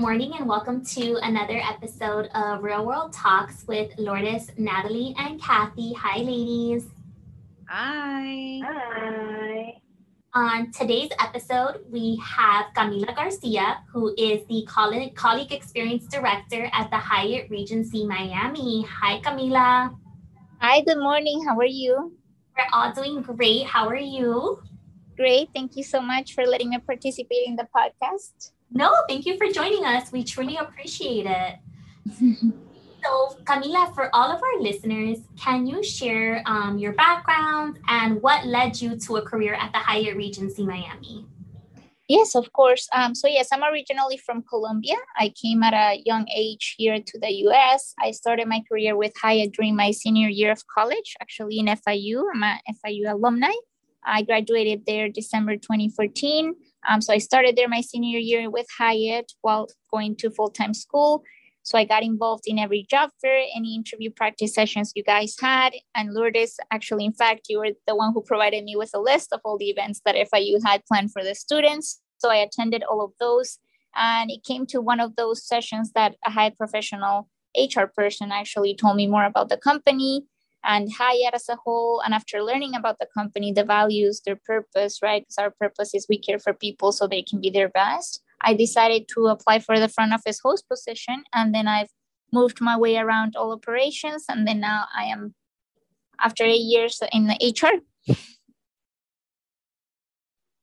morning and welcome to another episode of Real World Talks with Lourdes, Natalie, and Kathy. Hi, ladies. Hi. Hi. On today's episode, we have Camila Garcia, who is the Colleague Experience Director at the Hyatt Regency Miami. Hi, Camila. Hi, good morning. How are you? We're all doing great. How are you? Great. Thank you so much for letting me participate in the podcast. No, thank you for joining us. We truly appreciate it. so, Camila, for all of our listeners, can you share um, your background and what led you to a career at the Hyatt Regency Miami? Yes, of course. Um, so, yes, I'm originally from Colombia. I came at a young age here to the US. I started my career with Hyatt during my senior year of college, actually in FIU. I'm a FIU alumni. I graduated there December 2014. Um, so I started there my senior year with Hyatt while going to full time school. So I got involved in every job fair, any interview practice sessions you guys had. And Lourdes, actually, in fact, you were the one who provided me with a list of all the events that FIU had planned for the students. So I attended all of those. And it came to one of those sessions that a Hyatt professional HR person actually told me more about the company and Hyatt as a whole. And after learning about the company, the values, their purpose, right? Because our purpose is we care for people so they can be their best. I decided to apply for the front office host position. And then I've moved my way around all operations. And then now I am, after eight years in the HR,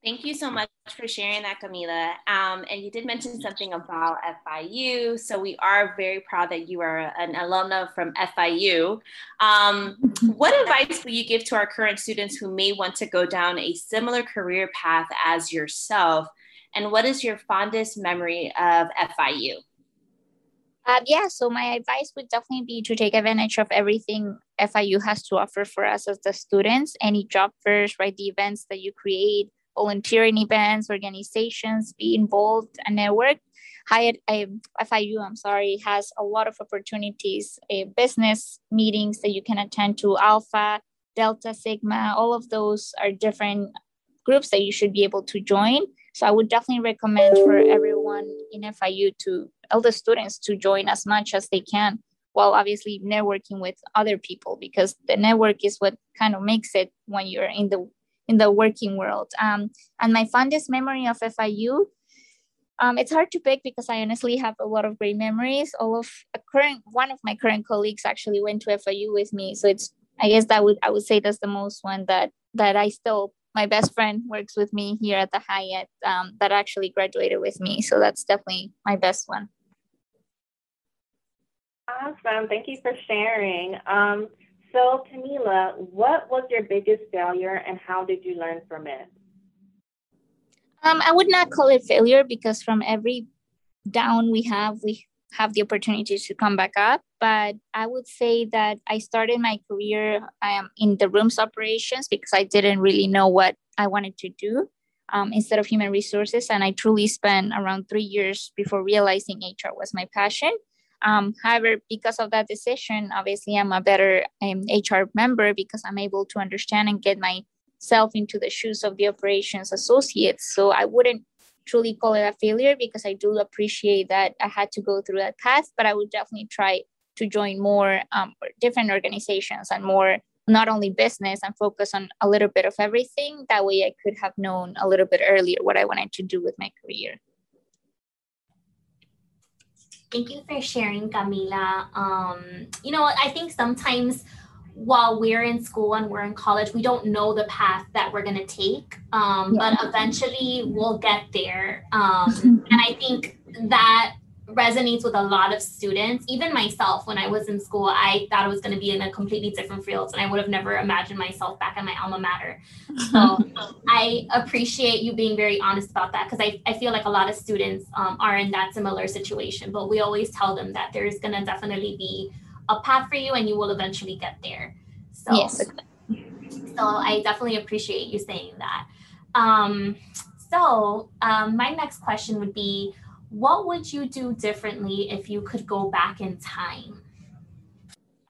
Thank you so much for sharing that, Camila. Um, and you did mention something about FIU. So we are very proud that you are an alumna from FIU. Um, what advice will you give to our current students who may want to go down a similar career path as yourself? And what is your fondest memory of FIU? Uh, yeah, so my advice would definitely be to take advantage of everything FIU has to offer for us as the students. Any job fairs, right? The events that you create, volunteering events, organizations, be involved and network. Hyatt, FIU, I'm sorry, has a lot of opportunities, uh, business meetings that you can attend to, Alpha, Delta, Sigma, all of those are different groups that you should be able to join. So I would definitely recommend for everyone in FIU to, all the students to join as much as they can while obviously networking with other people because the network is what kind of makes it when you're in the in the working world. Um, and my fondest memory of FIU, um, it's hard to pick because I honestly have a lot of great memories. All of a current one of my current colleagues actually went to FIU with me, so it's I guess that would I would say that's the most one that that I still my best friend works with me here at the Hyatt um, that actually graduated with me. So that's definitely my best one. Awesome. Thank you for sharing. Um, so, Camila, what was your biggest failure and how did you learn from it? Um, I would not call it failure because from every down we have, we have the opportunity to come back up. But I would say that I started my career um, in the rooms operations because I didn't really know what I wanted to do um, instead of human resources. And I truly spent around three years before realizing HR was my passion. Um, however, because of that decision, obviously I'm a better um, HR member because I'm able to understand and get myself into the shoes of the operations associates. So I wouldn't truly call it a failure because I do appreciate that I had to go through that path, but I would definitely try to join more um, different organizations and more not only business and focus on a little bit of everything. That way I could have known a little bit earlier what I wanted to do with my career. Thank you for sharing, Camila. Um, you know, I think sometimes while we're in school and we're in college, we don't know the path that we're going to take, um, yeah. but eventually we'll get there. Um, and I think that resonates with a lot of students. Even myself, when I was in school, I thought I was going to be in a completely different field, and I would have never imagined myself back at my alma mater. So I appreciate you being very honest about that because I, I feel like a lot of students um, are in that similar situation, but we always tell them that there's going to definitely be a path for you and you will eventually get there. So, yes. so I definitely appreciate you saying that. Um, so um, my next question would be, what would you do differently if you could go back in time?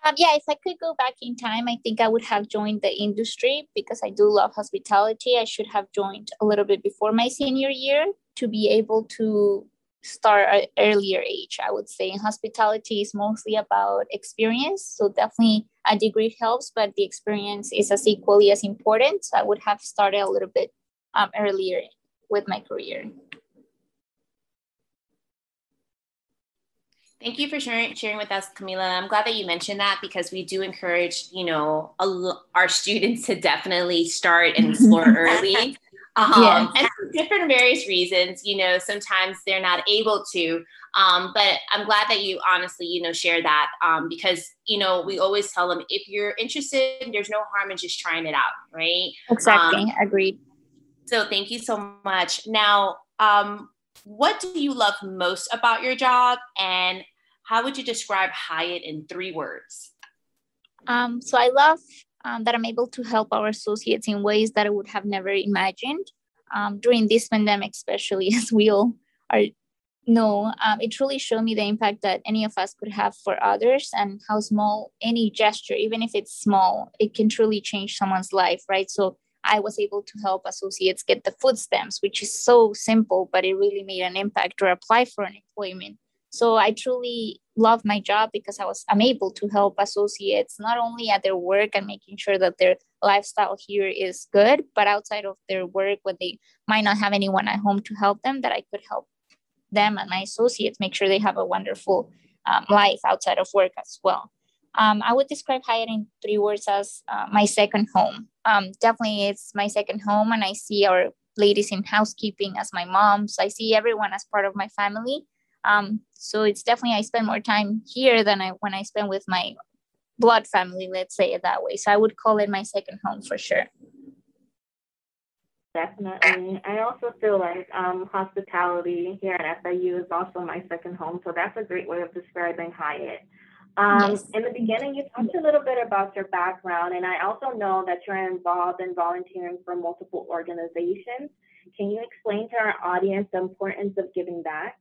Um, yeah, if I could go back in time, I think I would have joined the industry because I do love hospitality. I should have joined a little bit before my senior year to be able to start at earlier age i would say hospitality is mostly about experience so definitely a degree helps but the experience is as equally as important so i would have started a little bit um, earlier with my career Thank you for sharing, sharing with us, Camila. I'm glad that you mentioned that because we do encourage, you know, our students to definitely start and explore early. Um, yeah. And for different various reasons, you know, sometimes they're not able to. Um, but I'm glad that you honestly, you know, share that um, because, you know, we always tell them if you're interested, there's no harm in just trying it out, right? Exactly. Um, Agreed. So thank you so much. Now, um, what do you love most about your job and how would you describe Hyatt in three words? Um, so I love um, that I'm able to help our associates in ways that I would have never imagined um, during this pandemic, especially as we all are know. Um, it truly showed me the impact that any of us could have for others and how small any gesture, even if it's small, it can truly change someone's life, right? So I was able to help associates get the food stamps, which is so simple, but it really made an impact or apply for an employment. So I truly love my job because I was I'm able to help associates not only at their work and making sure that their lifestyle here is good, but outside of their work when they might not have anyone at home to help them, that I could help them and my associates make sure they have a wonderful um, life outside of work as well. Um, I would describe Hyatt in three words as uh, my second home. Um, definitely, it's my second home, and I see our ladies in housekeeping as my moms. I see everyone as part of my family. Um, so it's definitely I spend more time here than I when I spend with my blood family. Let's say it that way. So I would call it my second home for sure. Definitely. I also feel like um, hospitality here at FIU is also my second home. So that's a great way of describing Hyatt. Um, yes. In the beginning, you talked a little bit about your background, and I also know that you're involved in volunteering for multiple organizations. Can you explain to our audience the importance of giving back?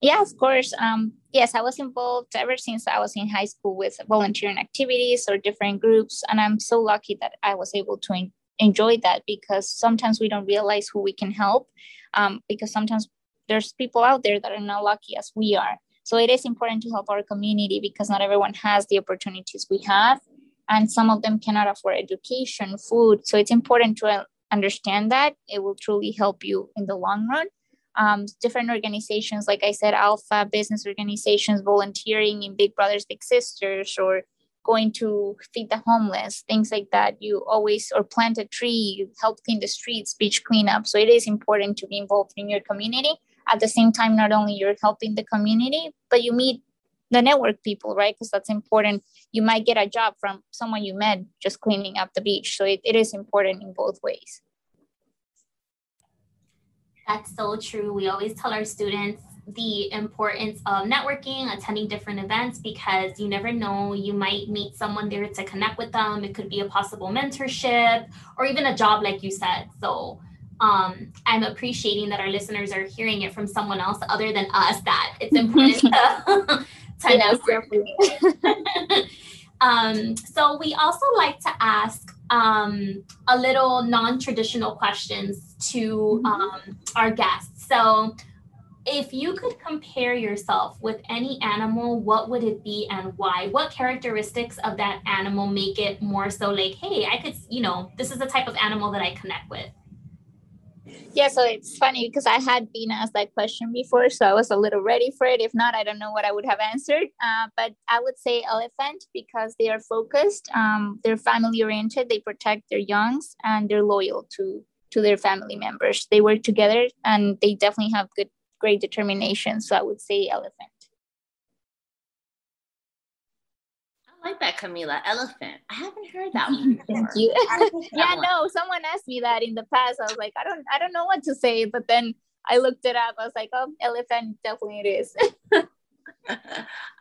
Yeah, of course. Um, yes, I was involved ever since I was in high school with volunteering activities or different groups, and I'm so lucky that I was able to en- enjoy that because sometimes we don't realize who we can help, um, because sometimes there's people out there that are not lucky as we are. So it is important to help our community because not everyone has the opportunities we have, and some of them cannot afford education, food. So it's important to uh, understand that it will truly help you in the long run. Um, different organizations, like I said, alpha business organizations, volunteering in Big Brothers Big Sisters, or going to feed the homeless, things like that. You always or plant a tree, help clean the streets, beach cleanup. So it is important to be involved in your community at the same time not only you're helping the community but you meet the network people right? Because that's important. You might get a job from someone you met just cleaning up the beach. So it, it is important in both ways. That's so true. We always tell our students the importance of networking attending different events because you never know you might meet someone there to connect with them. It could be a possible mentorship or even a job like you said. So um, I'm appreciating that our listeners are hearing it from someone else other than us that it's important to, to network. um, so we also like to ask um, a little non-traditional questions to mm-hmm. um, our guests. So if you could compare yourself with any animal, what would it be and why? What characteristics of that animal make it more so like, hey, I could, you know, this is the type of animal that I connect with? Yeah, so it's funny because I had been asked that question before, so I was a little ready for it. If not, I don't know what I would have answered. Uh, but I would say elephant because they are focused, um, they're family oriented, they protect their youngs, and they're loyal to to their family members. They work together, and they definitely have good, great determination. So I would say elephant. Like that, Camila. Elephant. I haven't heard that one. Thank you. yeah, no, someone asked me that in the past. I was like, I don't, I don't know what to say. But then I looked it up. I was like, oh, elephant, definitely it is.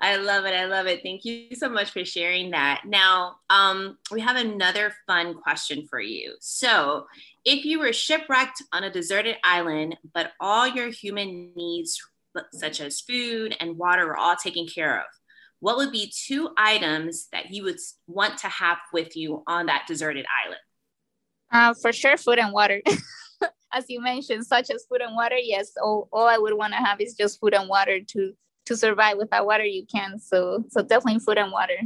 I love it. I love it. Thank you so much for sharing that. Now, um, we have another fun question for you. So, if you were shipwrecked on a deserted island, but all your human needs, such as food and water, were all taken care of, what would be two items that you would want to have with you on that deserted island? Uh, for sure, food and water. as you mentioned, such as food and water, yes, all, all I would want to have is just food and water to to survive. Without water, you can. So so definitely food and water.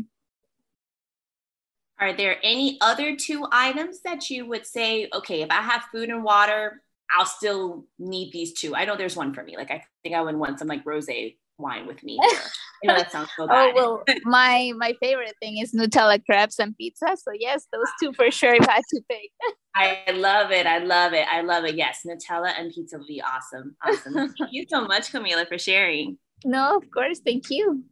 Are there any other two items that you would say, okay, if I have food and water, I'll still need these two? I know there's one for me. Like I think I would want some like rosé wine with me. you know that sounds so oh, bad. Oh well, my my favorite thing is Nutella crepes and pizza. So yes, those two for sure. If I had to pick. I love it. I love it. I love it. Yes, Nutella and pizza would be awesome. Awesome. Thank you so much, Camila, for sharing. No, of course. Thank you.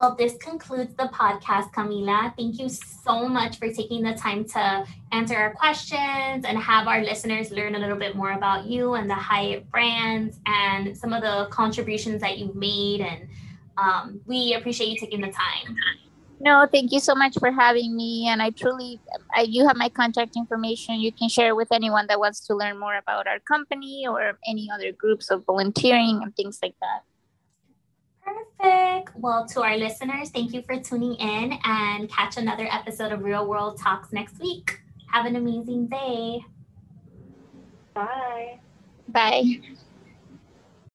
Well, this concludes the podcast, Camila. Thank you so much for taking the time to answer our questions and have our listeners learn a little bit more about you and the Hyatt brands and some of the contributions that you've made. And um, we appreciate you taking the time. No, thank you so much for having me. And I truly, I, you have my contact information. You can share with anyone that wants to learn more about our company or any other groups of volunteering and things like that. Perfect. Well, to our listeners, thank you for tuning in and catch another episode of Real World Talks next week. Have an amazing day. Bye. Bye.